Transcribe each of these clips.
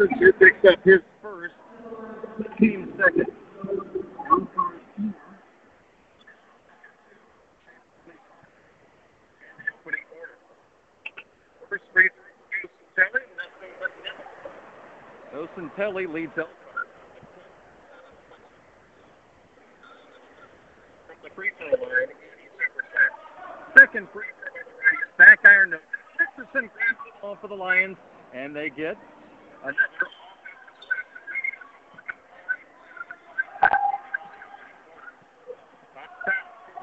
Harrison picks up his first, team second. First free throw, Nocentelli leads Elkhart. From the free throw line, 82%. Second free throw, back iron. Richardson grabs the ball for the Lions, and they get another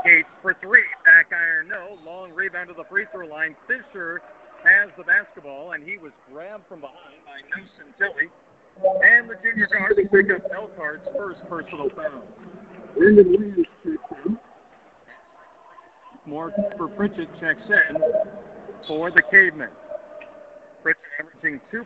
Gates for three. Back iron, no. Long rebound to the free throw line. Fisher has the basketball, and he was grabbed from behind by Nocentelli. And the junior guard will pick up Elkhart's first personal foul. Brendan Williams checks in. More for Pritchett checks in for the Cavemen. Pritchett averaging two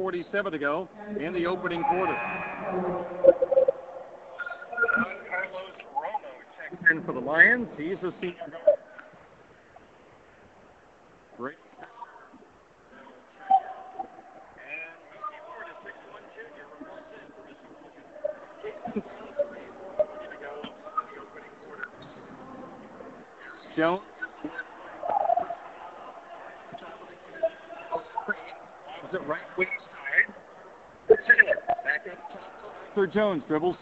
4.47 to go in the opening quarter. Carlos Romo checks in for the Lions. He's a senior guard. Great. Jones. Is it right wing side? Back up top. Arthur Jones dribbles.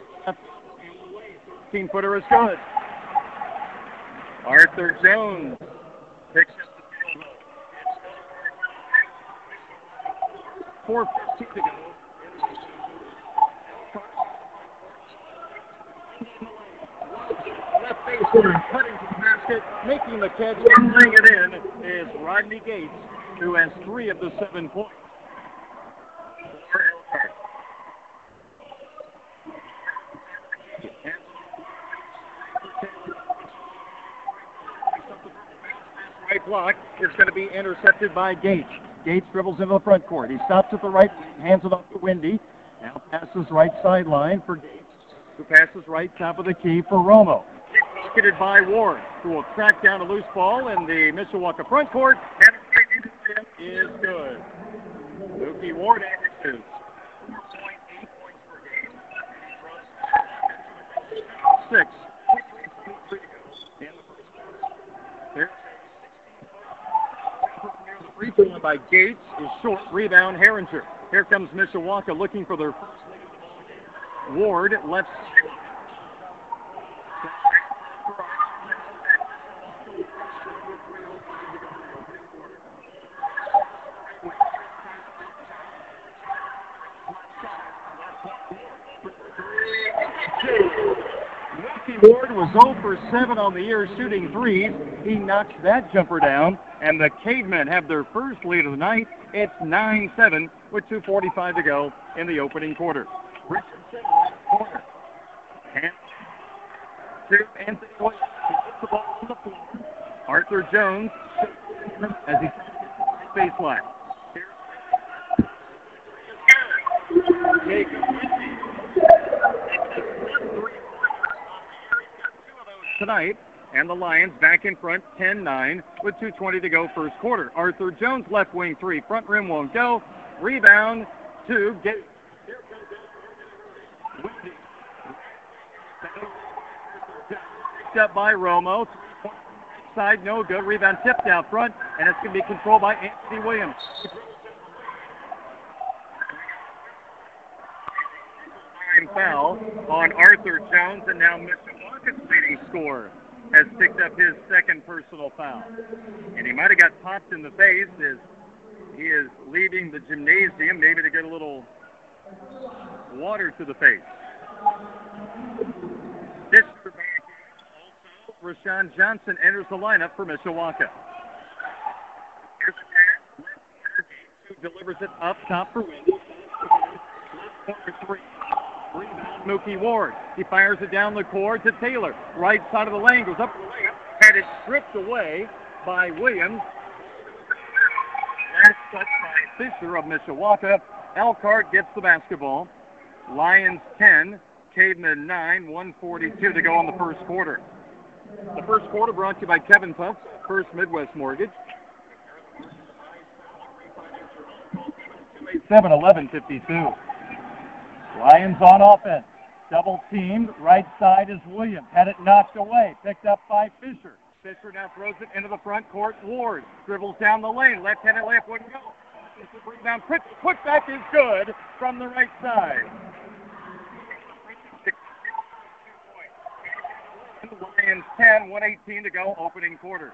15 footer is good. Arthur Jones picks up the field. Four fifteen to go. Left baseline cutting to the basket, making the catch and bring it in is Rodney Gates, who has three of the seven points. Block is going to be intercepted by Gates. Gates dribbles into the front court. He stops at the right, hands it off to Wendy. Now passes right sideline for Gates, who passes right top of the key for Romo. Pocketed by Ward, who will track down a loose ball in the Mishawaka front court. And is good. Mookie Ward averages 4.8 points per game. Six. There's free throw line by Gates is short. Rebound, Herringer. Here comes Mishawaka looking for their. Ward left. Ward was 0 for 7 on the year shooting threes. He knocks that jumper down, and the Cavemen have their first lead of the night. It's 9-7 with 2.45 to go in the opening quarter. Richardson, corner. And the ball the floor. Arthur Jones as he baseline. Jake tonight. And the Lions back in front, 10-9, with 2.20 to go first quarter. Arthur Jones, left wing three, front rim won't go. Rebound to get. up by Romo. Side, no good. Rebound tipped out front, and it's going to be controlled by Anthony Williams. Foul on Arthur Jones, and now Mishawaka's leading scorer has picked up his second personal foul. And he might have got popped in the face as he is leaving the gymnasium, maybe to get a little water to the face. This Rashawn Johnson enters the lineup for Mishawaka. Here's a pass. Delivers it up top for Wendy. Corner three. Rebound, Mookie Ward. He fires it down the court to Taylor. Right side of the lane goes up. Had it stripped away by Williams. Last touch by Fisher of Mishawaka. Elkhart gets the basketball. Lions 10, Cavemen 9, 142 to go on the first quarter. The first quarter brought to you by Kevin Pumps, First Midwest Mortgage. 7 11 52. Lions on offense. Double teamed. Right side is Williams. Had it knocked away. Picked up by Fisher. Fisher now throws it into the front court. Ward dribbles down the lane. Left-handed layup wouldn't go. Rebound. Put back is good from the right side. Lions 10, 118 to go, opening quarter.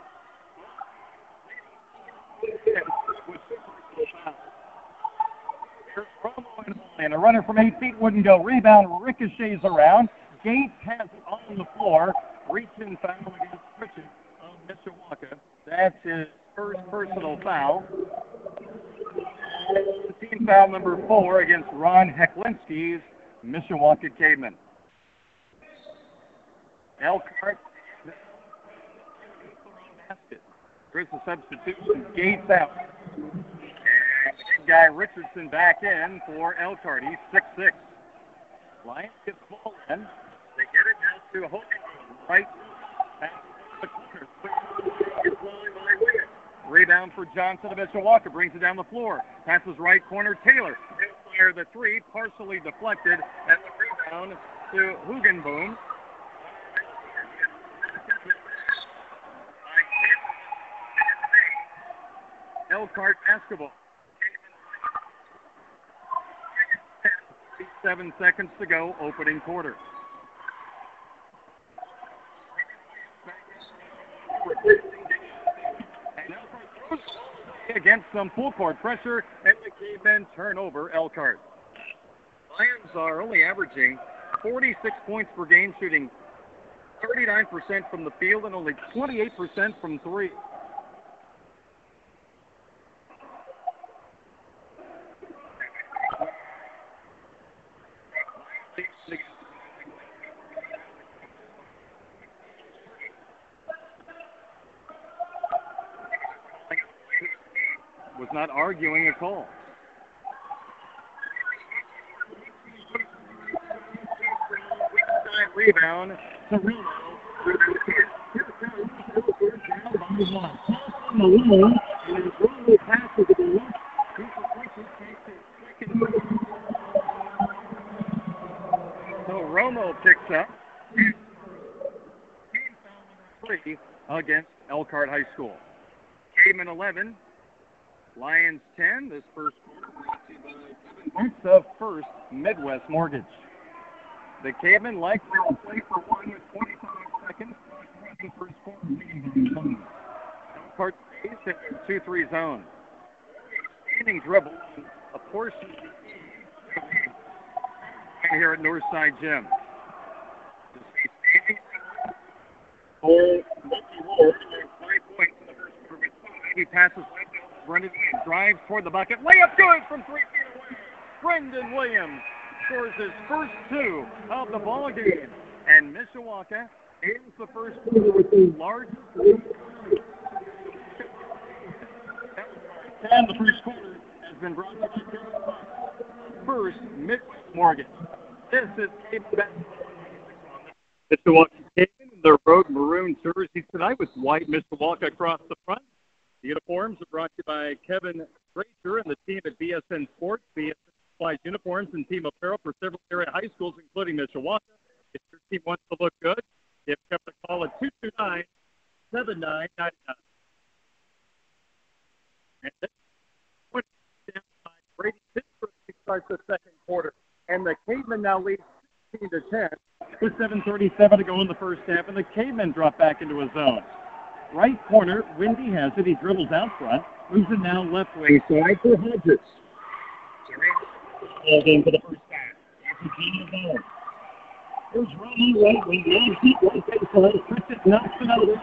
And a runner from eight feet wouldn't go. Rebound ricochets around. Gates has it on the floor. Reach and foul against Pritchett oh, of Mishawaka. That's his first personal foul. Team foul number four against Ron Hecklinski's Mishawaka Cavemen. Elkhart. Here's the substitution. Gates out. Guy Richardson back in for Elkhart. He's 6'6". Lions get the ball in. They get it now to Hogan. Right the corner. Rebound for Johnson of Mishawaka. Brings it down the floor. Passes right corner. Taylor. Fire the three. Partially deflected. And the rebound to Hugenboom. Elkhart basketball. Seven seconds to go, opening quarter. Against some full court pressure, and the cavemen turn over Elkhart. Lions are only averaging 46 points per game, shooting 39% from the field and only 28% from three. Was not arguing a call. Rebound to. Malone, and Romo passes to the left. So Romo picks up. Three against Elkhart High School. Caveman 11, Lions 10. This first quarter brought to you by Kevin of First Midwest Mortgage. The Cavemen like to play for one with 25 seconds. First quarter. Elkhart stays in 2-3 zone. Standing dribble, a portion here at Northside Gym multi-ward, five points in the first quarter. He passes right Brendan drives toward the bucket. Layup good from three feet away. Brendan Williams scores his first two of the ball game. And Mishawaka ends the first quarter with the largest. And the first quarter has been brought to you First Midwest Mortgage. This is Cable Mishawaka Cavemen in their road maroon jerseys tonight with white Mishawaka across the front. The uniforms are brought to you by Kevin Fraser and the team at BSN Sports. BSN supplies uniforms and team apparel for several area high schools, including Mishawaka. If your team wants to look good, Give Kevin a call at 229 7999. And then Brady Pittsburgh starts the second quarter. And the Cavemen now lead 16 to 10 with 7.37 to go in the first half, and the Cavemen drop back into a zone. Right corner, Windy has it. He dribbles out front, moves it now left wing side for Hodges. Ball game for the first half. Here's Romo right wing, long heat right baseline. Knocks it out of the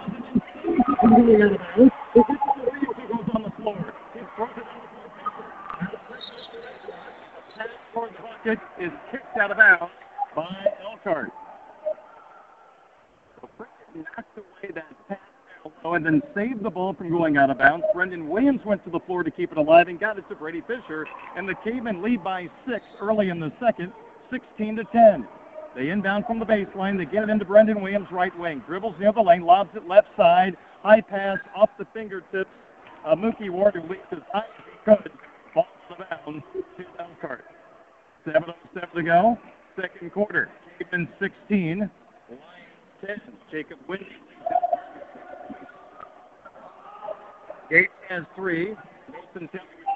Coming out of bounds. He hits the wheel, he goes on the floor. He throws it on the floor. Pass toward the bucket is kicked out of bounds by Elkhart. So knocked away that pass and then saved the ball from going out of bounds. Brendan Williams went to the floor to keep it alive and got it to Brady Fisher, and the Cavemen lead by six early in the second, 16 to 10. They inbound from the baseline. They get it into Brendan Williams, right wing. Dribbles near the lane, lobs it left side. High pass off the fingertips. Uh, Mookie Ward, who leads as high as he could, falls to bounds to Elkhart. 7.07 to go. Second quarter. Cavemen 16. Lions 10. Jacob Windy. Gates has three. Tilley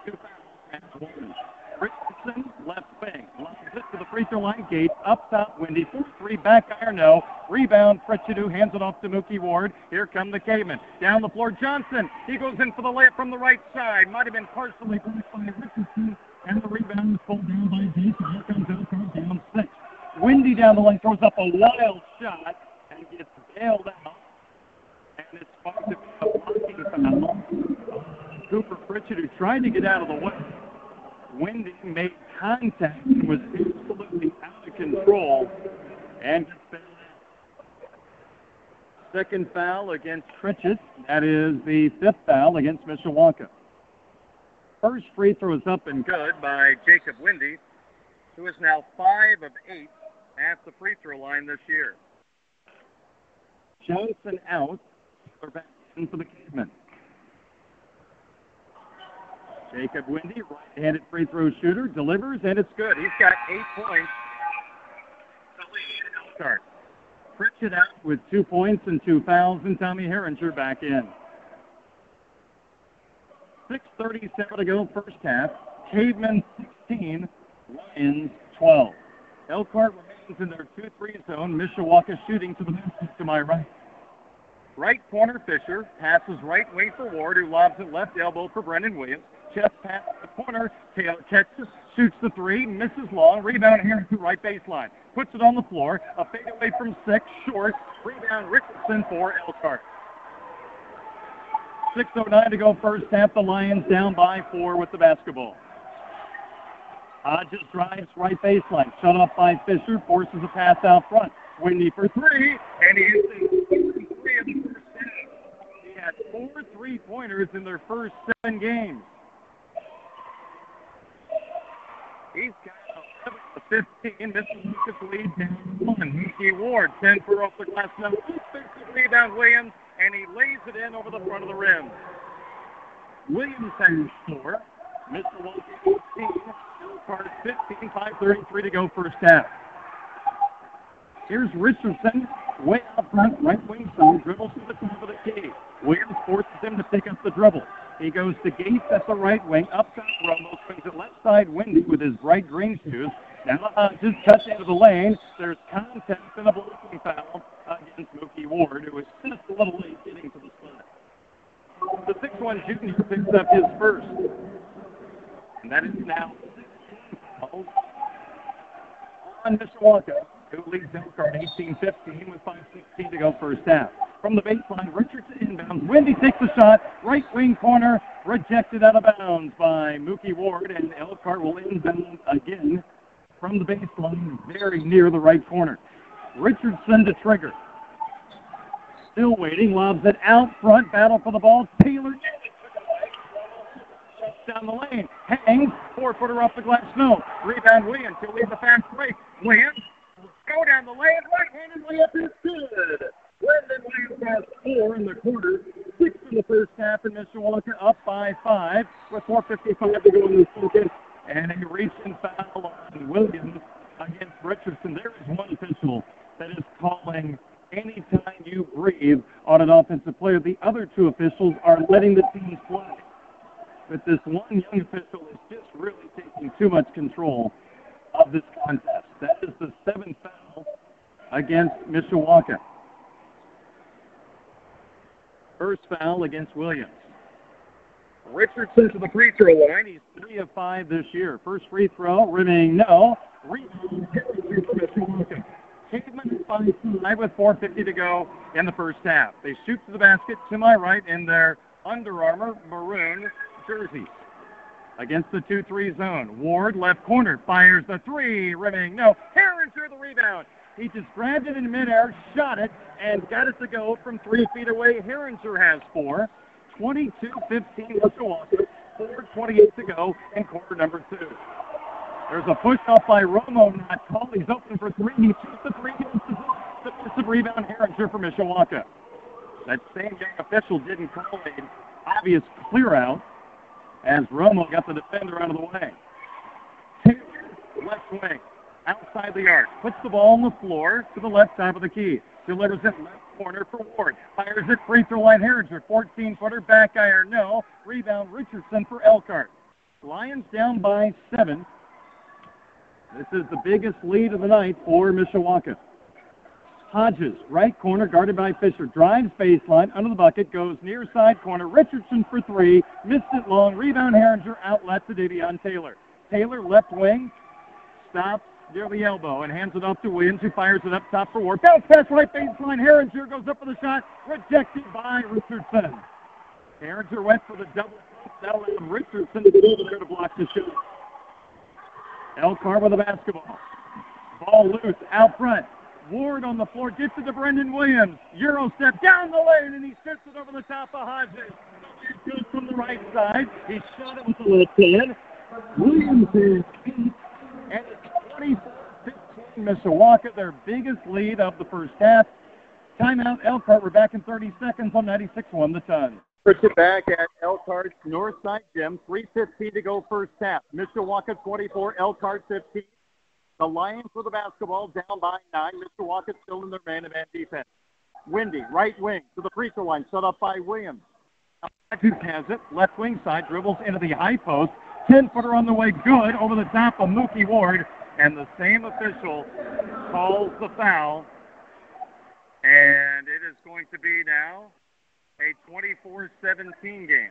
two fouls. One. Richardson, left wing. Lines it to the free throw line. Gates up top. Windy. 4-3 back iron. No. Rebound. Pritchett hands it off to Mookie Ward. Here come the Cavemen. Down the floor. Johnson. He goes in for the layup from the right side. Might have been partially blocked by Richardson. And the rebound is pulled down by Jason. Here comes Elkhart down six. Windy down the lane throws up a wild shot and gets bailed out. And it's supposed to be a blocking foul. Cooper Pritchett, who tried to get out of the way. Windy made contact and was absolutely out of control and. Second foul against Pritchett. That is the fifth foul against Mishawaka. First free throw is up and good by Jacob Windy, who is now five of eight at the free throw line this year. Johnson out. We're back in for the Cavemen. Jacob Windy, right-handed free throw shooter, delivers, and it's good. He's got eight points. The Elkhart. Pritchett out with two points and two fouls, and Tommy Herringer back in. 6.37 to go, first half. Cavemen 16, Lions 12. Elkhart remains in their 2-3 zone. Mishawaka shooting to the to my right. Right corner Fisher passes right wing for Ward, who lobs it left elbow for Brendan Williams. Chest pass to the corner. Taylor catches, shoots the three, misses long. Rebound here to right baseline. Puts it on the floor. A fadeaway from six, short. Rebound Richardson for Elkhart. 6.09 to go first half. The Lions down by four with the basketball. Hodges drives right baseline. Shut off by Fisher. Forces a pass out front. Windy for three. And he hits it three in the first half. He had four three-pointers in their first seven games. He's got 11 to 15. Mississippi's lead down one. Mickey Ward, 10 for off the glass. Now, defensive rebound Williams, and he lays it in over the front of the rim. Williams has four. Mishawaka 18. Elkhart 15. 5.33 to go first half. Here's Richardson, way out front, right wing side, dribbles to the top of the key. Williams forces him to pick up the dribble. He goes to Gates at the right wing, up top Romo, swings it left side Windy with his bright green shoes. Now uh, Hodges cuts into the lane. There's contact and a blocking foul against Mookie Ward, who is just a little late getting to the spot. The 6'1 junior picks up his first. And that is now 16 fouls on Mishawaka who leads Elkhart 18-15 with 5.16 to go first half. From the baseline, Richardson inbounds. Windy takes a shot. Right wing corner, rejected out of bounds by Mookie Ward, and Elkhart will inbound again from the baseline, very near the right corner. Richardson to trigger. Still waiting, lobs it out front, battle for the ball. Taylor down the lane. Hangs, four-footer off the glass, no. Rebound Williams. He'll lead the fast break. Williams down the lane, right-handed layup is good. Brendan Williams has four in the quarter, six in the first half, and Mishawaka up by five with 4.55 to go in the second. And a recent foul on Williams against Richardson. There is one official that is calling any time breathe on an offensive player. The other two officials are letting the teams play. But this one young official is just really taking too much control of this contest. That is the seventh foul against Mishawaka. First foul against Williams. Richardson to the free throw line. He's three of five this year. First free throw, rimming no. Rebound, Hickman by five with 4.50 to go in the first half. They shoot to the basket to my right in their Under Armour maroon jerseys. Against the 2-3 zone. Ward, left corner, fires the three, rimming no. Herringer the rebound. He just grabbed it in midair, shot it, and got it to go from three feet away. Herringer has four. 22-15 Mishawaka. 4.28 to go in quarter number two. There's a push off by Romo, not called. He's open for three. He shoots the three. Gets the defensive rebound. Herringer for Mishawaka. That same young official didn't call an obvious clear out as Romo got the defender out of the way. Left wing, outside the arc, puts the ball on the floor to the left side of the key. Delivers it left corner for Ward. Fires it free throw line Herringer. 14 footer back iron no. Rebound Richardson for Elkhart. Lions down by seven. This is the biggest lead of the night for Mishawaka. Hodges, right corner, guarded by Fisher. Drives baseline, under the bucket, goes near side corner. Richardson for three. Missed it long. Rebound Herringer, outlet to Davion Taylor. Taylor, left wing, stops near the elbow and hands it off to Williams, who fires it up top for Ward. Bounce pass right baseline. Herringer goes up for the shot. Rejected by Richardson. Herringer went for the double. That allowed Richardson to there to block the shot. Elkhart with the basketball. Ball loose out front. Ward on the floor gets it to Brendan Williams. Euro step down the lane and he sets it over the top of Hodges. Goes from the right side. He shot it with the left hand. Williams is and it's 24-15 Mishawaka, their biggest lead of the first half. Timeout Elkhart. We're back in 30 seconds on 96-1 the ton. It back at Elkhart's north side gym. 3.15 to go first half. Mishawaka 24, Elkhart 15. The Lions with the basketball down by nine. Mishawaka still in their man-to-man defense. Windy, right wing to the free throw line, set up by Williams. Duke has it. Left wing side dribbles into the high post. 10 footer on the way, good over the top of Mookie Ward. And the same official calls the foul. And it is going to be now a 24-17 game.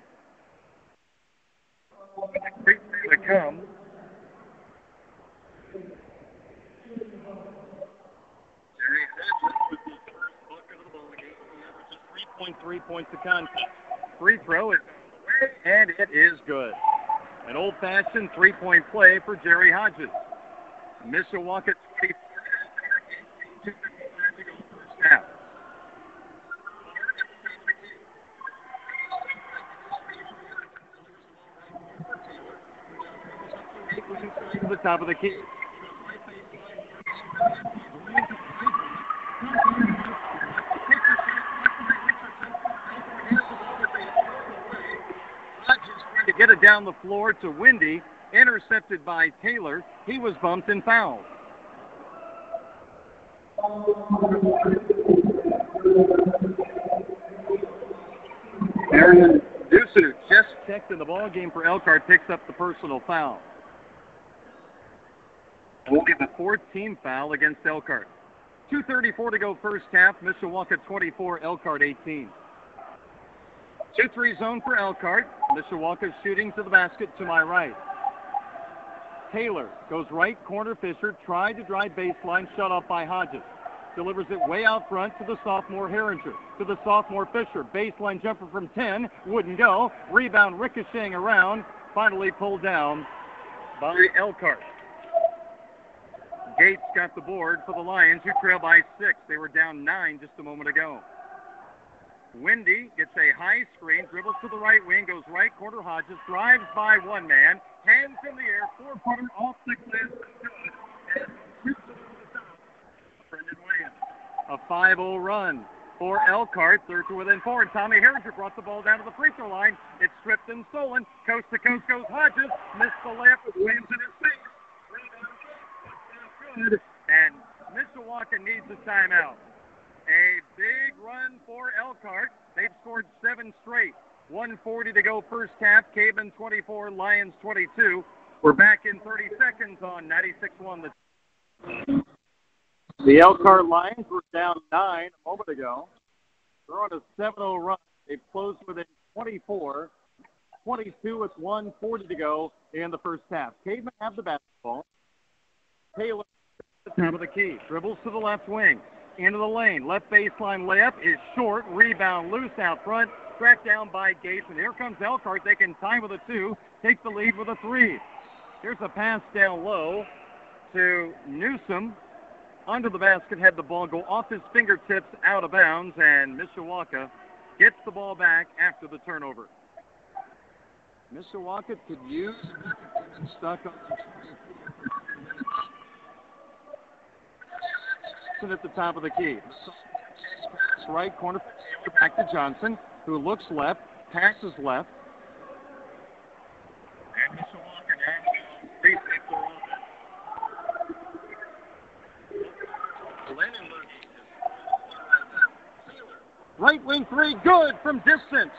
To come. Jerry Hodges with the first bucket of the ball game. He averages 3.3 points to contest. Free throw is and it is good. An old-fashioned three-point play for Jerry Hodges. Mishawaka 24 to go first half. to the top of the key. to get it down the floor to Windy, intercepted by Taylor. He was bumped and fouled. Dusu just checked in the ball game for Elkhart, picks up the personal foul. We'll give a 14 foul against Elkhart. 2.34 to go first half. Mishawaka 24, Elkhart 18. 2-3 zone for Elkhart. Mishawaka shooting to the basket to my right. Taylor goes right corner. Fisher tried to drive baseline, shut off by Hodges. Delivers it way out front to the sophomore Herringer. To the sophomore Fisher. Baseline jumper from 10. Wouldn't go. Rebound ricocheting around. Finally pulled down by Elkhart. Gates got the board for the Lions, who trail by six. They were down nine just a moment ago. Windy gets a high screen, dribbles to the right wing, goes right corner. Hodges drives by one man, hands in the air, four footer off the good. Brendan Williams. A 5-0 run for Elkhart, third to within four. And Tommy Herringer brought the ball down to the free throw line. It's stripped and stolen. Coast to coast goes Hodges. Missed the layup with Williams in his face. Good. And Mishawaka needs a timeout. A big run for Elkhart. They've scored seven straight. 140 to go first half. Caveman 24, Lions 22. We're back in 30 seconds on 96-1. The, Elkhart Lions were down nine a moment ago. They're on a 7-0 run. They've closed within 24. 22 with 140 to go in the first half. Caveman have the basketball. Taylor the top of the key. Dribbles to the left wing. Into the lane. Left baseline layup is short. Rebound loose out front. Tracked down by Gates. And here comes Elkhart. They can tie with a two. Take the lead with a three. Here's a pass down low to Newsom. Under the basket, had the ball go off his fingertips out of bounds, and Mishawaka gets the ball back after the turnover. Mishawaka could use stuck at the top of the key. Right corner back to Johnson, who looks left, passes left. Right wing three, good from distance.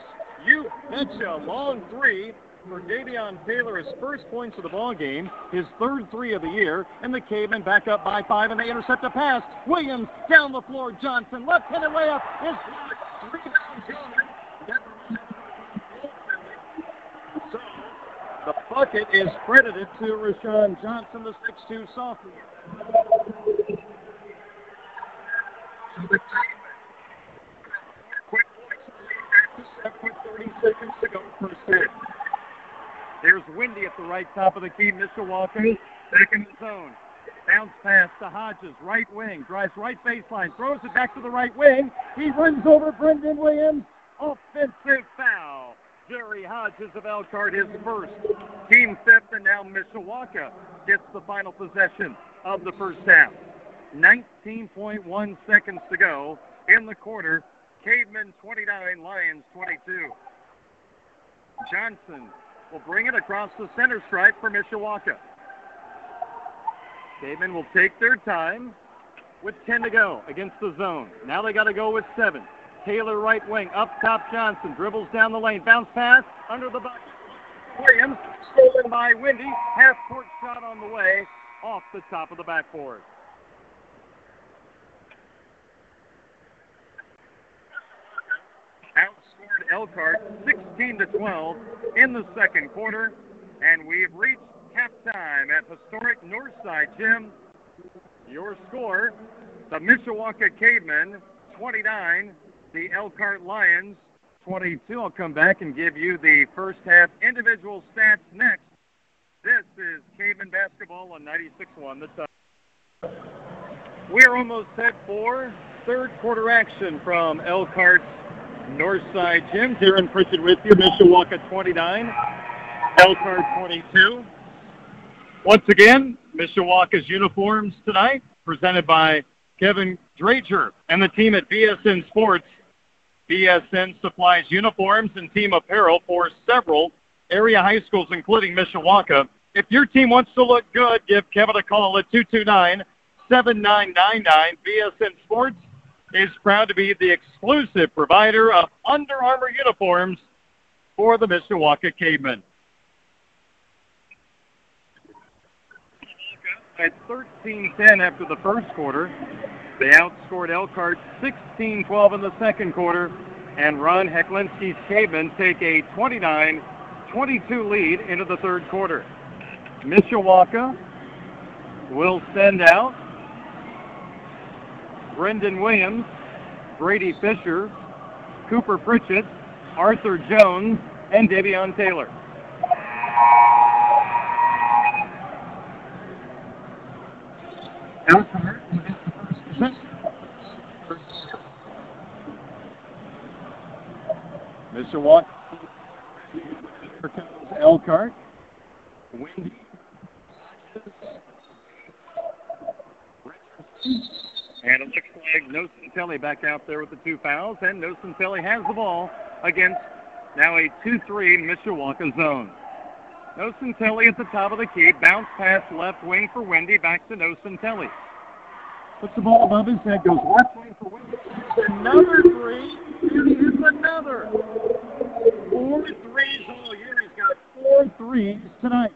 You betcha, long three for Davion Taylor, his first points of the ball game, his third three of the year, and the Cavemen back up by five, and they intercept a pass. Williams down the floor. Johnson left-handed layup is so the bucket is credited to Rashawn Johnson, the 6'2 sophomore. Quick, quick 30 seconds to go first half. There's Wendy at the right top of the key. Mishawaka back in the zone. Bounce pass to Hodges, right wing, drives right baseline, throws it back to the right wing. He runs over Brendan Williams. Offensive foul. Jerry Hodges of Elkhart his first. Team fifth, and now Mishawaka gets the final possession of the first half. 19.1 seconds to go in the quarter. Cavemen 29, Lions 22. Johnson will bring it across the center stripe for Mishawaka. Cavemen will take their time with 10 to go against the zone. Now they got to go with seven. Taylor right wing, up top Johnson, dribbles down the lane, bounce pass, under the bucket. Williams, stolen by Wendy, half court shot on the way, off the top of the backboard. outscored Elkhart 16 to 12 in the second quarter, and we've reached halftime at historic Northside Gym. Your score: the Mishawaka Cavemen 29, the Elkhart Lions 22. I'll come back and give you the first half individual stats next. This is Caveman basketball on 96-1. The. We're almost set for third quarter action from Elkhart's Northside Gym. Darren Pritchett with you. Mishawaka 29, Elkhart 22. Once again, Mishawaka's uniforms tonight presented by Kevin Drager and the team at BSN Sports. BSN supplies uniforms and team apparel for several area high schools, including Mishawaka. If your team wants to look good, give Kevin a call at 229 7999 BSN Sports is proud to be the exclusive provider of Under Armour uniforms for the Mishawaka Cavemen. At 13-10 after the first quarter, they outscored Elkhart 16-12 in the second quarter, and Ron Heklinski's Cavemen take a 29-22 lead into the third quarter. Mishawaka will send out Brendan Williams, Brady Fisher, Cooper Pritchett, Arthur Jones, and Davion Taylor. Mr. Watt, Elkhart, Wendy, And looks like back out there with the two fouls, and Nocentelli has the ball against now a 2-3 Mishawaka zone. Nocentelli at the top of the key, bounce pass left wing for Wendy, back to Nocentelli. Puts the ball above his head, goes left wing for Wendy. another three, and he hits another. Four threes all year. He's got four threes tonight.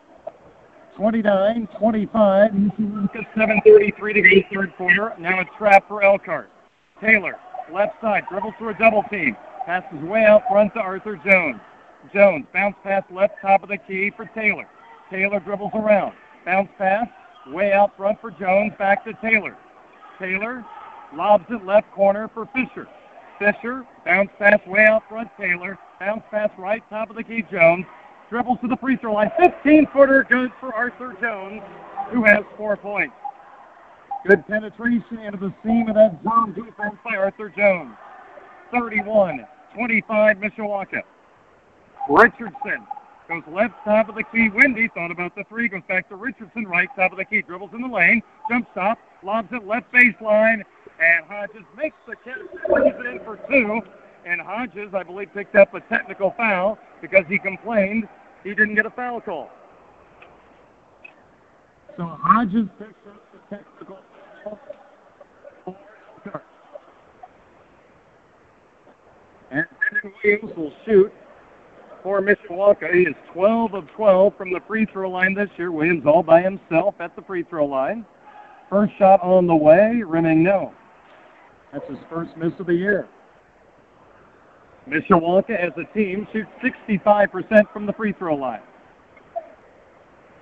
29 25. 7.33 to go, third quarter. Now a trap for Elkhart. Taylor, left side, dribbles through a double team. Passes way out front to Arthur Jones. Jones, bounce pass left top of the key for Taylor. Taylor dribbles around. Bounce pass, way out front for Jones, back to Taylor. Taylor lobs it left corner for Fisher. Fisher, bounce pass way out front, Taylor. Bounce pass right top of the key, Jones. Dribbles to the free throw line. 15 footer, good for Arthur Jones, who has four points. Good penetration into the seam of that zone defense by Arthur Jones. 31 25 Mishawaka. Richardson goes left top of the key. Wendy thought about the three. Goes back to Richardson, right top of the key. Dribbles in the lane. Jump stop. Lobs it left baseline. And Hodges makes the catch. Brings it in for two. And Hodges, I believe, picked up a technical foul because he complained he didn't get a foul call. So Hodges picks up the technical foul. And Brendan Williams will shoot for Mishawaka. He is 12 of 12 from the free throw line this year. Williams all by himself at the free throw line. First shot on the way, rimming no. That's his first miss of the year. Mishawaka as a team shoots 65% from the free throw line.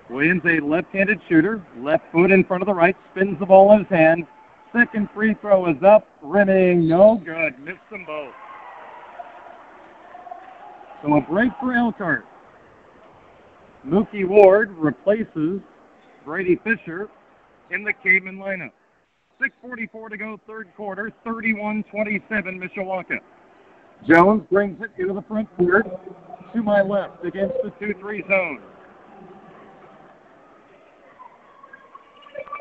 Williams, a left-handed shooter, left foot in front of the right, spins the ball in his hand. Second free throw is up, rimming no good. Missed them both. So a break for Elkhart. Mookie Ward replaces Brady Fisher in the Caveman lineup. 6.44 to go, third quarter, 31-27 Mishawaka. Jones brings it into the front court to my left against the 2-3 zone.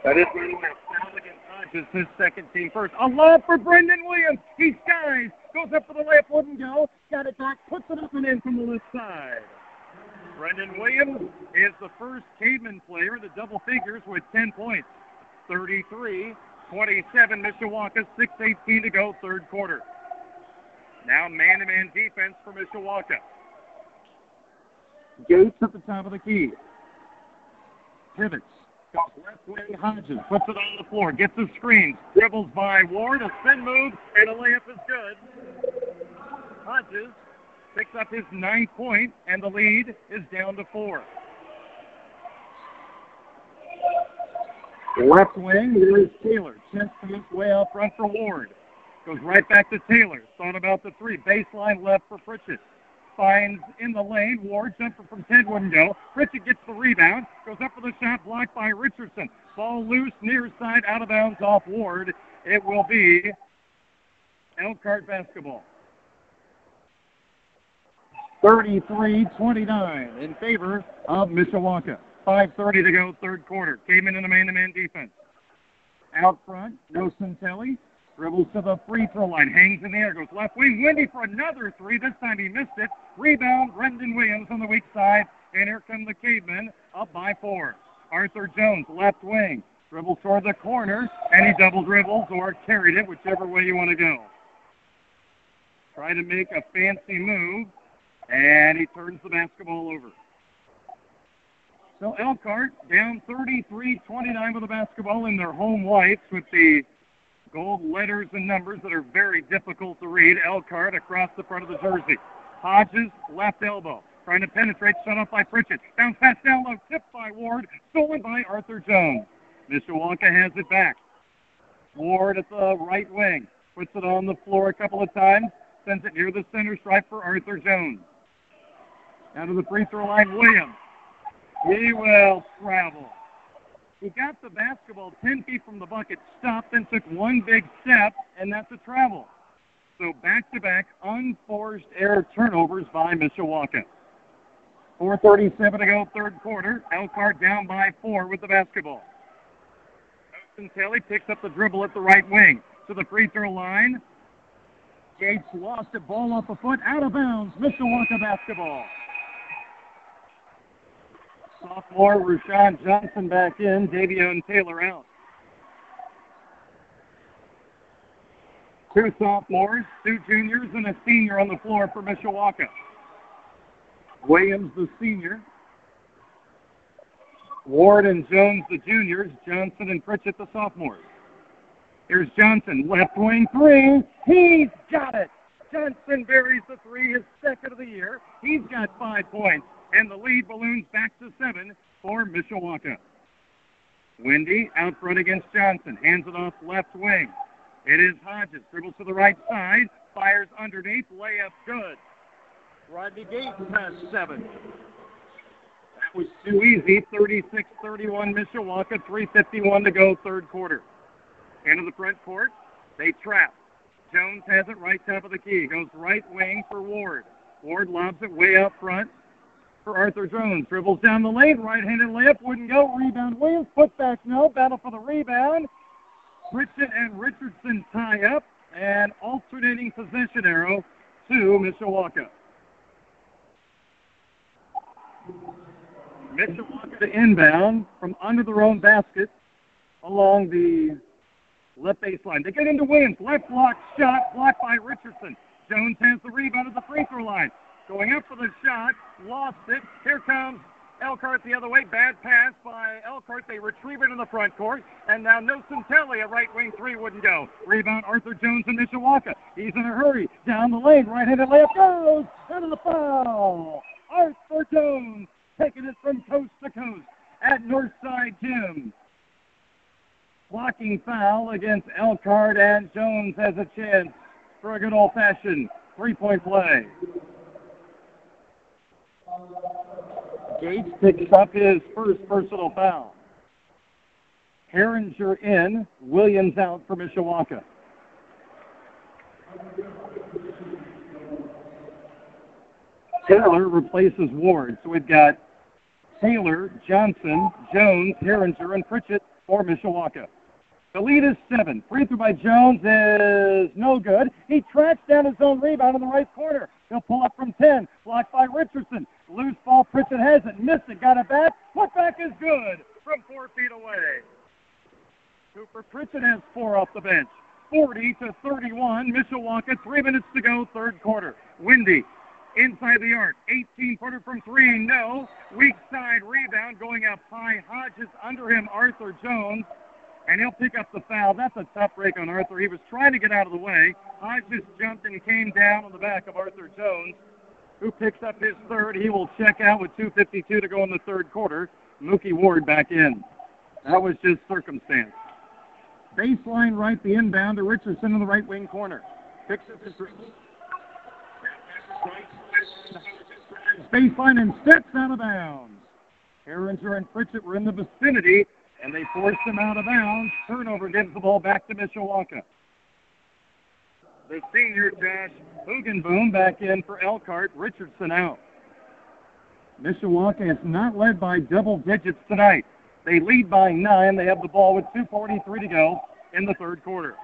That is going to foul against Hodges, his second team first. A lob for Brendan Williams. He skies, goes up for the layup, wouldn't go. Got it back, puts it up and in from the left side. Brendan Williams is the first caveman player the double figures with 10 points. 33 27 Mishawaka, 6.18 to go, third quarter. Now man to man defense for Mishawaka. Gates at the top of the key. Pivots. Left wing Hodges. Puts it on the floor. Gets the screen. Dribbles by Ward. A spin move. And a layup is good. Hodges picks up his ninth point, and the lead is down to four. Left wing, is Taylor. Chest pass way out front for Ward. Goes right back to Taylor. Thought about the three. Baseline left for Pritchett. Finds in the lane. Ward jumper from Ted wouldn't go. Pritchett gets the rebound. Goes up for the shot blocked by Richardson. Ball loose near side out of bounds off Ward. It will be Elkhart basketball. 33-29 in favor of Mishawaka. 5.30 to go, third quarter. Came in in a man-to-man defense. Out front, no Telly. Dribbles to the free throw line. Hangs in the air. Goes left wing. Wendy for another three. This time he missed it. Rebound, Brendan Williams on the weak side. And here come the Cavemen up by four. Arthur Jones, left wing. Dribbles toward the corner. And he double dribbles or carried it, whichever way you want to go. Try to make a fancy move. And he turns the basketball over. So Elkhart down 33-29 with the basketball in their home whites with the gold letters and numbers that are very difficult to read. Elkhart across the front of the jersey. Hodges, left elbow. Trying to penetrate, shut off by Pritchett. Bounce pass down low, tipped by Ward, stolen by Arthur Jones. Mishawaka has it back. Ward at the right wing. Puts it on the floor a couple of times. Sends it near the center stripe for Arthur Jones. Down to the free throw line, Williams. He will travel. He got the basketball 10 feet from the bucket, stopped, and took one big step, and that's a travel. So back-to-back unforced error turnovers by Mishawaka. 4.37 to go, third quarter. Elkhart down by four with the basketball. Austin Kelly picks up the dribble at the right wing to the free throw line. Gates lost it, ball off the foot, out of bounds. Mishawaka basketball. Sophomore Rashawn Johnson back in, Davion Taylor out. Two sophomores, two juniors, and a senior on the floor for Mishawaka. Williams, the senior. Ward and Jones, the juniors. Johnson and Pritchett, the sophomores. Here's Johnson, left wing three. He's got it. Johnson buries the three, his second of the year. He's got five points, and the lead balloons back to seven for Mishawaka. Wendy out front against Johnson, hands it off left wing. It is Hodges, dribbles to the right side, fires underneath, layup good. Rodney Gates has seven. That was too easy. 36-31 Mishawaka, 3.51 to go, third quarter. Into the front court, they trap. Jones has it right top of the key. Goes right wing for Ward. Ward lobs it way up front for Arthur Jones. Dribbles down the lane. Right-handed layup wouldn't go. Rebound Williams. Put back no. Battle for the rebound. Pritchett and Richardson tie up. And alternating possession arrow to Mishawaka. Mishawaka to inbound from under their own basket along the left baseline. They get into Williams. Left block shot blocked by Richardson. Jones has the rebound at the free throw line. Going up for the shot, lost it. Here comes Elkhart the other way. Bad pass by Elkhart. They retrieve it in the front court. And now Nocentelli, a right wing three wouldn't go. Rebound Arthur Jones in Mishawaka. He's in a hurry. Down the lane. Right handed layup goes. Into the foul. Arthur Jones taking it from coast to coast at Northside Gym. Blocking foul against Elkhart, and Jones has a chance for a good old fashioned three point play. Gates picks up his first personal foul. Herringer in, Williams out for Mishawaka. Taylor replaces Ward. So we've got Taylor, Johnson, Jones, Herringer, and Pritchett for Mishawaka. The lead is seven. Free throw by Jones is no good. He tracks down his own rebound in the right corner. He'll pull up from 10. Blocked by Richardson. Loose ball. Pritchett has it. Missed it. Got it back. Put back is good from four feet away. Cooper Pritchett has four off the bench. 40 to 31. Mishawaka. Three minutes to go. Third quarter. Windy inside the arc. 18 footer from three. No. Weak side rebound going up high. Hodges under him. Arthur Jones and he'll pick up the foul. That's a tough break on Arthur. He was trying to get out of the way. I just jumped and came down on the back of Arthur Jones, who picks up his third. He will check out with 2.52 to go in the third quarter. Mookie Ward back in. That was just circumstance. Baseline right, the inbound to Richardson in the right wing corner. Picks up his baseline and steps out of bounds. Herringer and Pritchett were in the vicinity and they force him out of bounds. Turnover gives the ball back to Mishawaka. The senior Josh Hugenboom back in for Elkhart. Richardson out. Mishawaka is not led by double digits tonight. They lead by nine. They have the ball with 2.43 to go in the third quarter.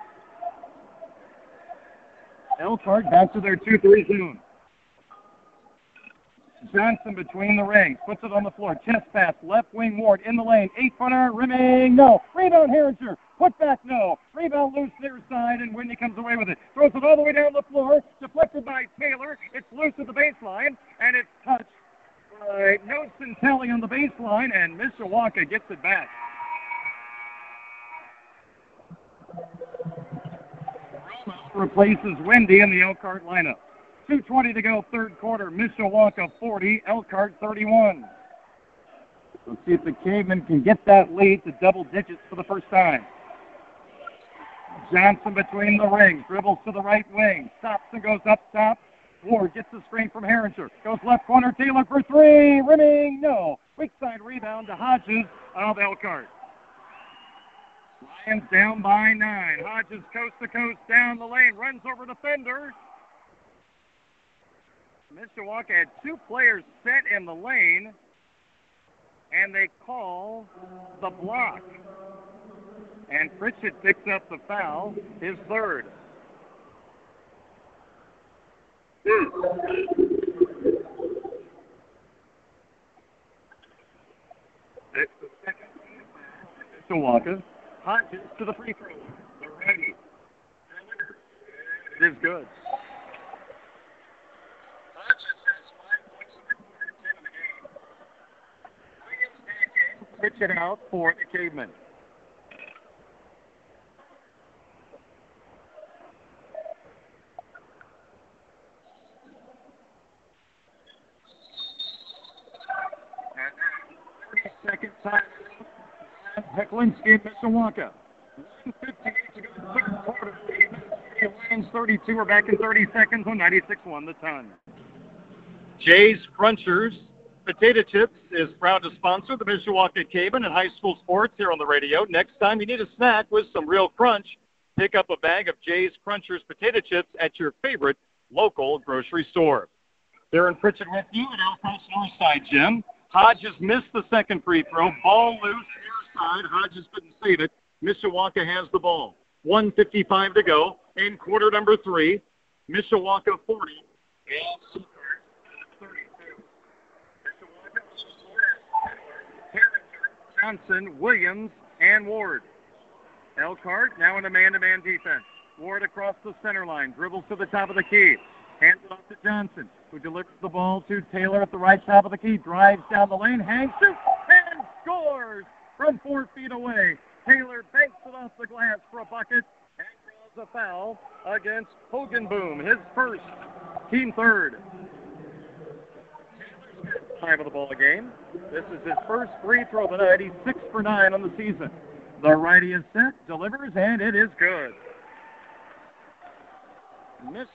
Elkhart back to their 2-3 zone. Johnson between the rings, puts it on the floor. Chest pass, left wing Ward in the lane. Eight footer, rimming, no. Rebound Herringer, put back, no. Rebound loose near side, and Whitney comes away with it. Throws it all the way down the floor, deflected by Taylor. It's loose at the baseline, and it's touched by Nocentelli on the baseline, and Mishawaka gets it back. replaces Wendy in the Elkhart lineup. 2.20 to go, third quarter. Mishawaka 40, Elkhart 31. Let's see if the Cavemen can get that lead to double digits for the first time. Johnson between the rings, dribbles to the right wing, stops and goes up top. Ward gets the screen from Herringer. Goes left corner, Taylor for three. Rimming, no. Weak side rebound to Hodges of Elkhart. Lions down by nine. Hodges coast to coast down the lane, runs over defender, Mishawaka had two players set in the lane, and they call the block. And Pritchett picks up the foul, his third. It's the second Mishawaka. Hodges to the free throw. They're ready. is good. Pitch it out for the Cavemen. Second time. Hecklinski, Mishawaka. 158 to go third quarter. Lions 32 are back in 30 seconds on 96-1 the ton. Jay's Crunchers Potato Chips is proud to sponsor the Mishawaka Cavemen and high school sports here on the radio. Next time you need a snack with some real crunch, pick up a bag of Jay's Crunchers Potato Chips at your favorite local grocery store. Darren Pritchett with you at El Northside Gym. Hodges missed the second free throw. Ball loose, near side. Hodges couldn't save it. Mishawaka has the ball. 155 to go in quarter number three. Mishawaka 40. Johnson, Williams, and Ward. Elkhart now in a man-to-man defense. Ward across the center line, dribbles to the top of the key, hands it off to Johnson, who delivers the ball to Taylor at the right top of the key, drives down the lane, hangs it, and scores from four feet away. Taylor banks it off the glass for a bucket and draws a foul against Hugenboom, his first, team third. Time of the ball game. This is his first free throw of the night. He's six for nine on the season. The righty is set, delivers, and it is good. Miss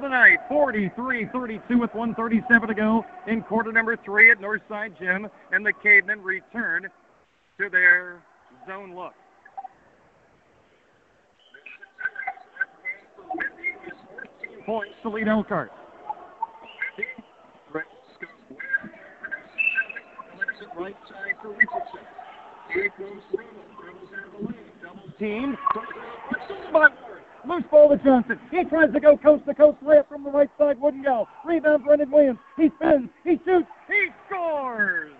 the night, 43-32 with 137 to go in quarter number three at Northside Gym, and the Cavemen return to their zone look. Points to lead Elkhart. Right side for Richardson. Here goes Dribbles out of the lane. Double team. Loose ball to Johnson. He tries to go coast to coast layup from the right side. Wouldn't go. Rebound Brendan Williams. He spins. He shoots. He scores.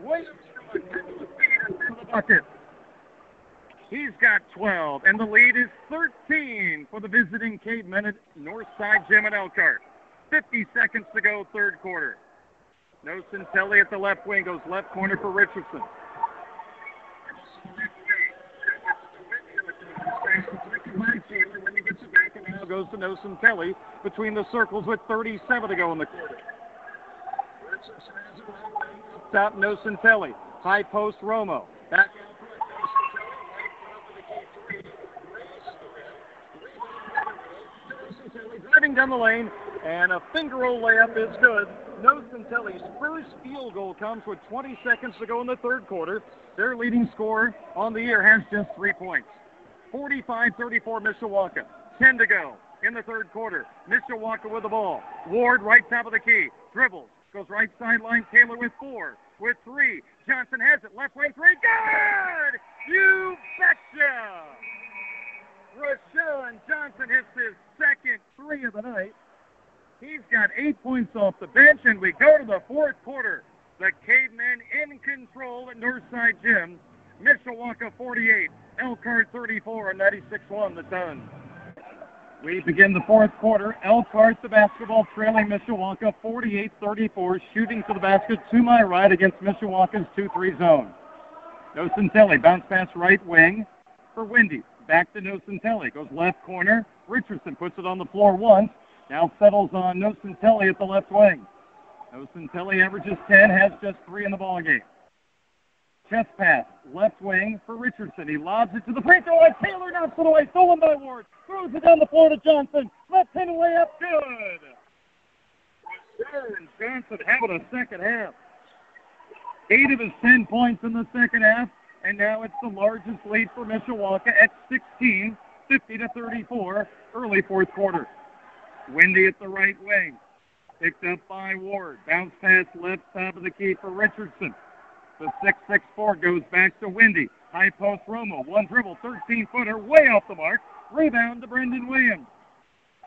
Williams for the bucket. He's got 12, and the lead is 13 for the visiting Cavemen at Northside Gym at Elkhart. 50 seconds to go, third quarter. Nocentelli at the left wing goes left corner for Richardson. Now goes to Nocentelli between the circles with 37 to go in the quarter. Stop Nocentelli. High post Romo. Back driving down the lane, and a finger roll layup is good. Nocentelli's first field goal comes with 20 seconds to go in the third quarter. Their leading scorer on the year has just three points. 45-34 Mishawaka. 10 to go in the third quarter. Mishawaka with the ball. Ward right top of the key. Dribbles. Goes right sideline. Taylor with four. With three. Johnson has it. Left wing three. Good! You betcha! Rashawn Johnson hits his second three of the night. He's got eight points off the bench, and we go to the fourth quarter. The Cavemen in control at Northside Gym. Mishawaka 48, Elkhart 34, and 96-1 the ton. We begin the fourth quarter. Elkhart, the basketball, trailing Mishawaka 48-34, shooting to the basket to my right against Mishawaka's 2-3 zone. Nocentelli bounce pass right wing for Wendy. Back to Nocentelli. Goes left corner. Richardson puts it on the floor once. Now settles on Nocentelli at the left wing. Nocentelli averages 10, has just three in the ball game. Chest pass, left wing for Richardson. He lobs it to the free throw line. Taylor knocks it away. Stolen by Ward. Throws it down the floor to Johnson. Left hand away up. Good. Sharon Johnson having a second half. Eight of his 10 points in the second half. And now it's the largest lead for Mishawaka at 16, 50 to 34, early fourth quarter. Wendy at the right wing. Picked up by Ward. Bounce pass left top of the key for Richardson. The 6-6-4 goes back to Windy. High post Romo. One dribble, 13 footer, way off the mark. Rebound to Brendan Williams.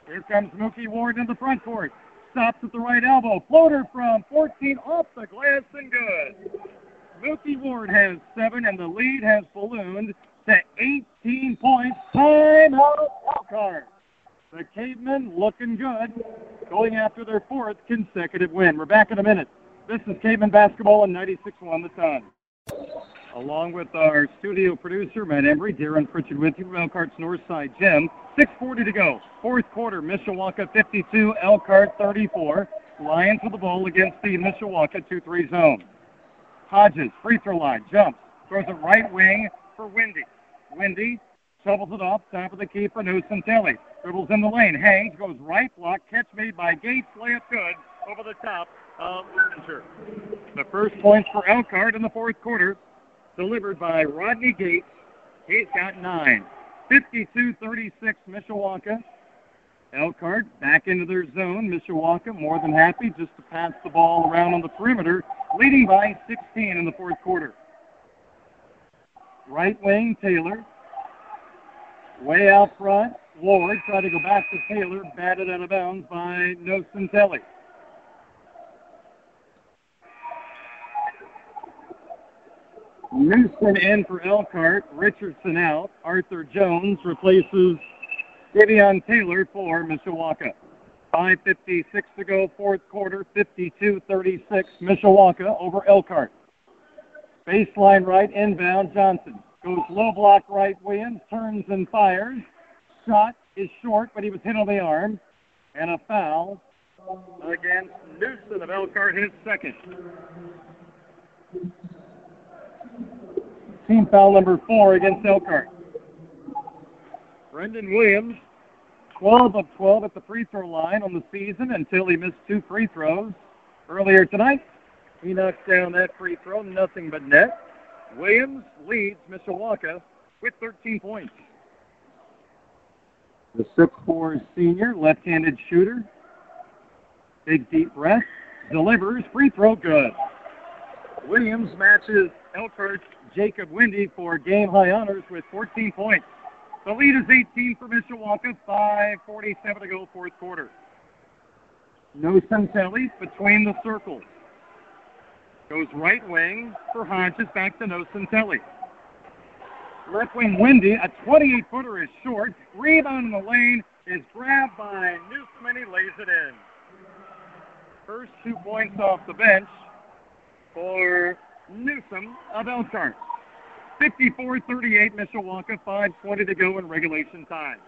Here comes Mookie Ward in the front court. Stops at the right elbow. Floater from 14 off the glass and good. Mookie Ward has seven, and the lead has ballooned to 18 points. Time out Elkhart. The Cavemen looking good, going after their fourth consecutive win. We're back in a minute. This is Caveman Basketball on 96.1 The Ton. Along with our studio producer, Matt Embry, Darren Pritchard with you Elkhart's Northside Gym. 6.40 to go. Fourth quarter, Mishawaka 52, Elkhart 34. Lions with the ball against the Mishawaka 2-3 zone. Hodges, free throw line, jumps, throws it right wing for Wendy. Wendy shovels it off, top of the key for Telly. Dribbles in the lane, hangs, goes right block, catch made by Gates, layup good, over the top of Winter. The first points for Elkhart in the fourth quarter, delivered by Rodney Gates. He's got nine. 52-36 Mishawaka. Elkhart back into their zone. Mishawaka more than happy just to pass the ball around on the perimeter, leading by 16 in the fourth quarter. Right wing, Taylor. Way out front, Ward tried to go back to Taylor, batted out of bounds by Nocentelli. Newson in for Elkhart, Richardson out. Arthur Jones replaces Davion Taylor for Mishawaka. 5.56 to go, fourth quarter, 52-36, Mishawaka over Elkhart. Baseline right, inbound, Johnson. Goes low block right, Williams, turns and fires. Shot is short, but he was hit on the arm. And a foul against Newson of Elkhart, his second. Team foul number four against Elkhart. Brendan Williams 12 of 12 at the free throw line on the season until he missed two free throws earlier tonight. He knocks down that free throw, nothing but net. Williams leads Mishawaka with 13 points. The 6'4 senior, left-handed shooter. Big deep breath. Delivers. Free throw good. Williams matches Elkhart Jacob Windy for game high honors with 14 points. The lead is 18 for Mishawaka, 5.47 to go, fourth quarter. Nocentelli between the circles. Goes right wing for Hodges, back to Nocentelli. Left wing Wendy, a 28 footer is short. Rebound in the lane is grabbed by Newsom and he lays it in. First two points off the bench for Newsom of Elkhart. 54-38 Mishawaka, 5.20 to go in regulation time.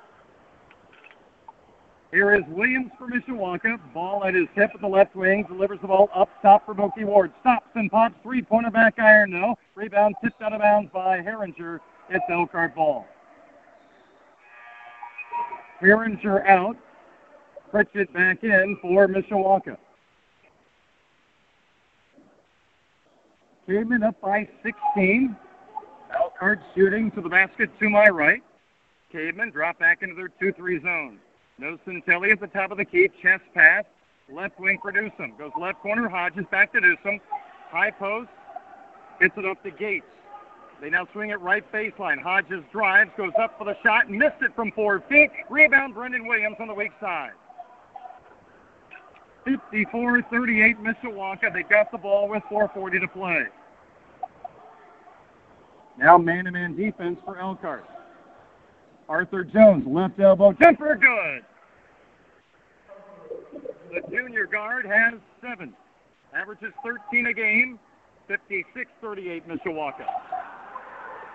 Here is Williams for Mishawaka. Ball at his hip at the left wing. Delivers the ball up top for Mookie Ward. Stops and pops. Three-pointer back iron, no. Rebound tipped out of bounds by Herringer. It's Elkhart ball. Herringer out. Pritchett back in for Mishawaka. Caveman up by 16. Elkhart shooting to the basket to my right. Caveman drop back into their 2-3 zone. Nocentelli at the top of the key. Chest pass. Left wing for Newsom. Goes left corner. Hodges back to Newsom. High post. Gets it up to Gates. They now swing it right baseline. Hodges drives, goes up for the shot, missed it from four feet. Rebound, Brendan Williams on the weak side. 54-38 Mishawaka. They got the ball with 4.40 to play. Now man-to-man defense for Elkhart. Arthur Jones, left elbow, jumper, good. The junior guard has seven. Averages 13 a game. 56-38 Mishawaka.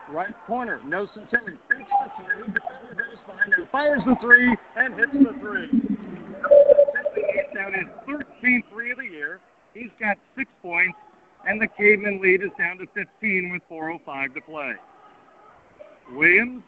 Right corner, no. Fakes the fires the three, and hits the three. Down his 13th three of the year. He's got six points, and the Caveman lead is down to 15 with 4.05 to play. Williams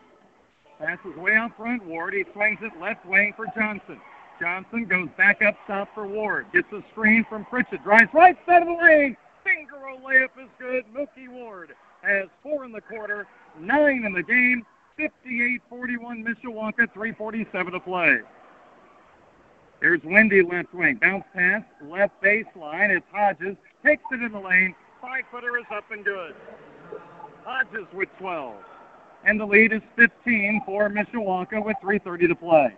passes way out front. Ward, he swings it left wing for Johnson. Johnson goes back up top for Ward. Gets a screen from Pritchett. Drives right side of the lane. Finger roll layup is good. Mookie Ward has four in the quarter, nine in the game. 58-41 Mishawaka, 347 to play. Here's Wendy left wing. Bounce pass, left baseline. It's Hodges. Takes it in the lane. Five footer is up and good. Hodges with 12. And the lead is 15 for Mishawaka with 3.30 to play.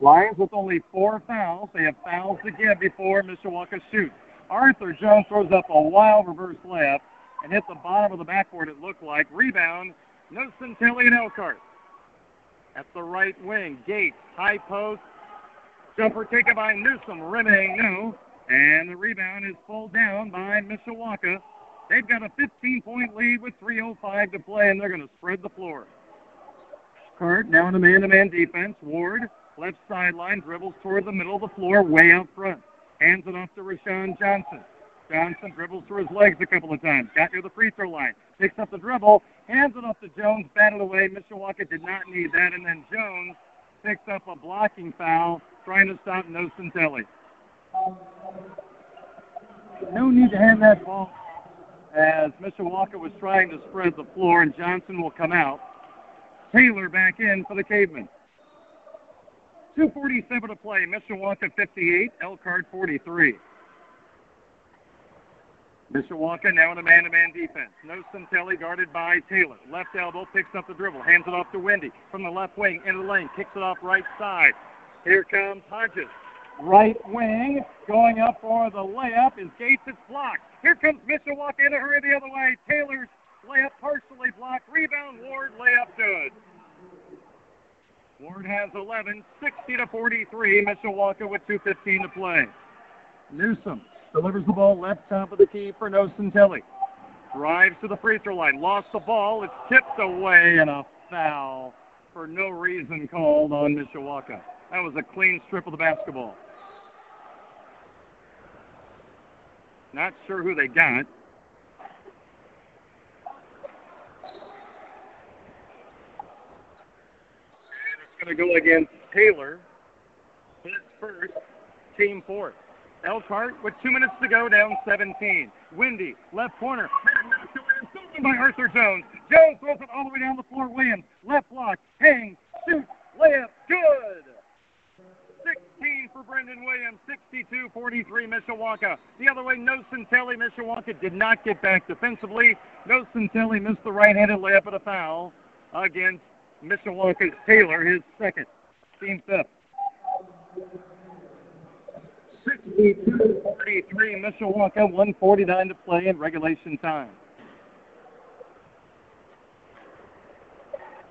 Lions with only four fouls. They have fouls give before Mishawaka shoots. Arthur Jones throws up a wild reverse layup, and hit the bottom of the backboard, it looked like. Rebound, no Centelli and Elkhart. At the right wing, Gates, high post, jumper taken by Newsom, rimming, no. And the rebound is pulled down by Mishawaka. They've got a 15 point lead with 3.05 to play, and they're going to spread the floor. Cart now in a man to man defense. Ward, left sideline, dribbles toward the middle of the floor, way out front. Hands it off to Rashawn Johnson. Johnson dribbles through his legs a couple of times. Got near the free throw line. Picks up the dribble. Hands it off to Jones. Batted away. Mishawaka did not need that. And then Jones picks up a blocking foul trying to stop Nocentelli. No need to hand that ball as Mishawaka was trying to spread the floor, and Johnson will come out. Taylor back in for the Cavemen. 247 to play. Mishawaka 58, Elkhart 43. Mishawaka now in a man-to-man defense. No Centelli guarded by Taylor. Left elbow picks up the dribble, hands it off to Wendy from the left wing into the lane, kicks it off right side. Here comes Hodges. Right wing going up for the layup is Gates. It's blocked. Here comes Mishawaka in a hurry the other way. Taylor's layup partially blocked. Rebound Ward. Layup good. Ward has 11, 60 to 43. Mishawaka with 2:15 to play. Newsom delivers the ball left top of the key for Nocentelli. Drives to the free throw line. Lost the ball. It's tipped away and a foul for no reason called on Mishawaka. That was a clean strip of the basketball. Not sure who they got. Going to go against Taylor. His first, team fourth. Elkhart with two minutes to go, down 17. Windy, left corner. by Arthur Jones. Jones throws it all the way down the floor. Williams, left block, hangs, shoots, layup, good. 16 for Brendan Williams, 62-43 Mishawaka. The other way, Nocentelli. Mishawaka did not get back defensively. No Centelli missed the right-handed layup at a foul against Mishawaka's Taylor, his second, team fifth. 62-43 Mishawaka, 149 to play in regulation time.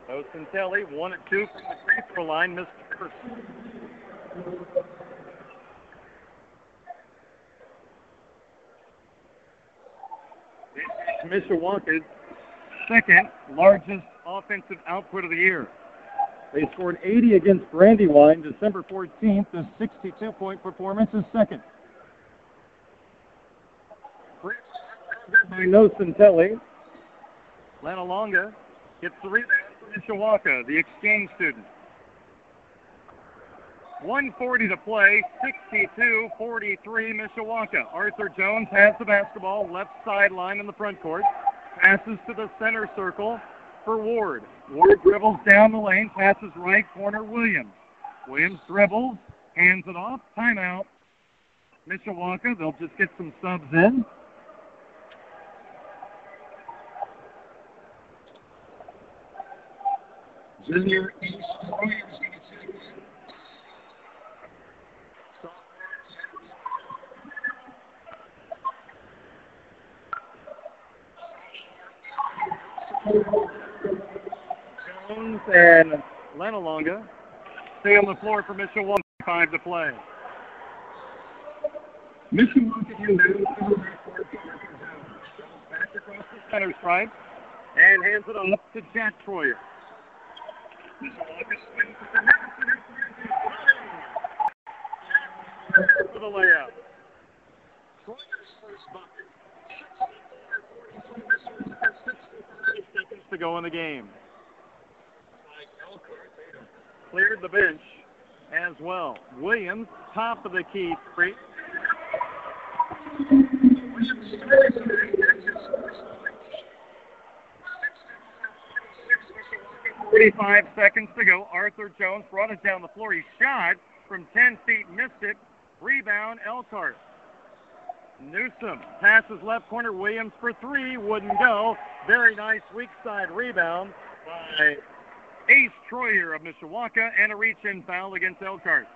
Nocentelli, one at two from the free throw line, missed first. Mishawaka's second largest offensive output of the year. They scored 80 against Brandywine December 14th. The 62 point performance is second. By Nocentelli. Gets the rebound for Mishawaka, the exchange student. 140 to play, 62-43 Mishawaka. Arthur Jones has the basketball, left sideline in the front court. Passes to the center circle for Ward. Ward dribbles down the lane, passes right corner Williams. Williams dribbles, hands it off, timeout. Mishawaka, they'll just get some subs in. Junior East Williams Jones and Lenalonga stay on the floor for Mission 1 5 to play. Mission 1 again down back across the center stripe and hands it off to Jack Troyer. For the layout. Troyer's first bucket seconds to go in the game. Cleared the bench as well. Williams, top of the key, three. Forty-five seconds to go. Arthur Jones brought it down the floor. He shot from 10 feet, missed it. Rebound, Elkhart. Newsom passes left corner. Williams for three. Wouldn't go. Very nice weak side rebound by Ace Troyer of Mishawaka and a reach in foul against Elkhart.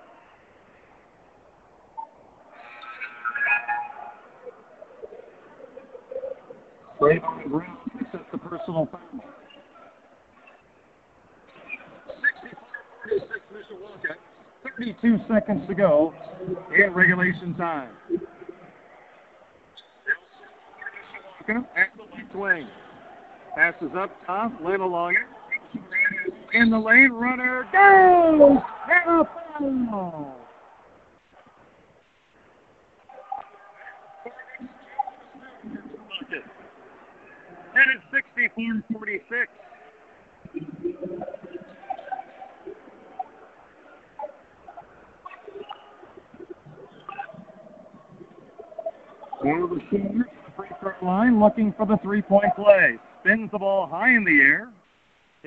Brave on the ground up the personal foul. 64 Mishawaka. 32 seconds to go in regulation time. At the left wing. Passes up top, Lynn along it. In the lane, runner goes! And a foul! And it's 64-46. One of the seniors, free throw line, looking for the three-point play. Spins the ball high in the air,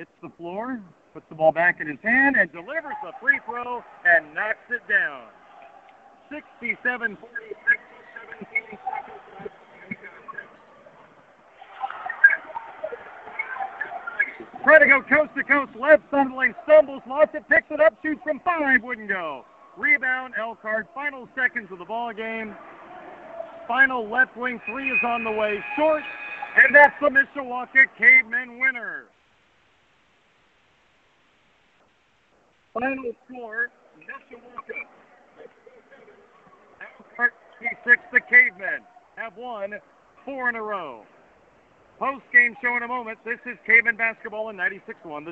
hits the floor, puts the ball back in his hand, and delivers the free throw and knocks it down. 67 46, 17 seconds Try to go coast to coast, left lane, stumbles, lost it, picks it up, shoots from five, wouldn't go. Rebound, Elkhart, final seconds of the ball game. Final left wing three is on the way, short, and that's the Mishawaka Cavemen winner. Final score, Mishawaka. Elkhart 26, the Cavemen have won four in a row. Post game show in a moment. This is Caveman Basketball in 96.1.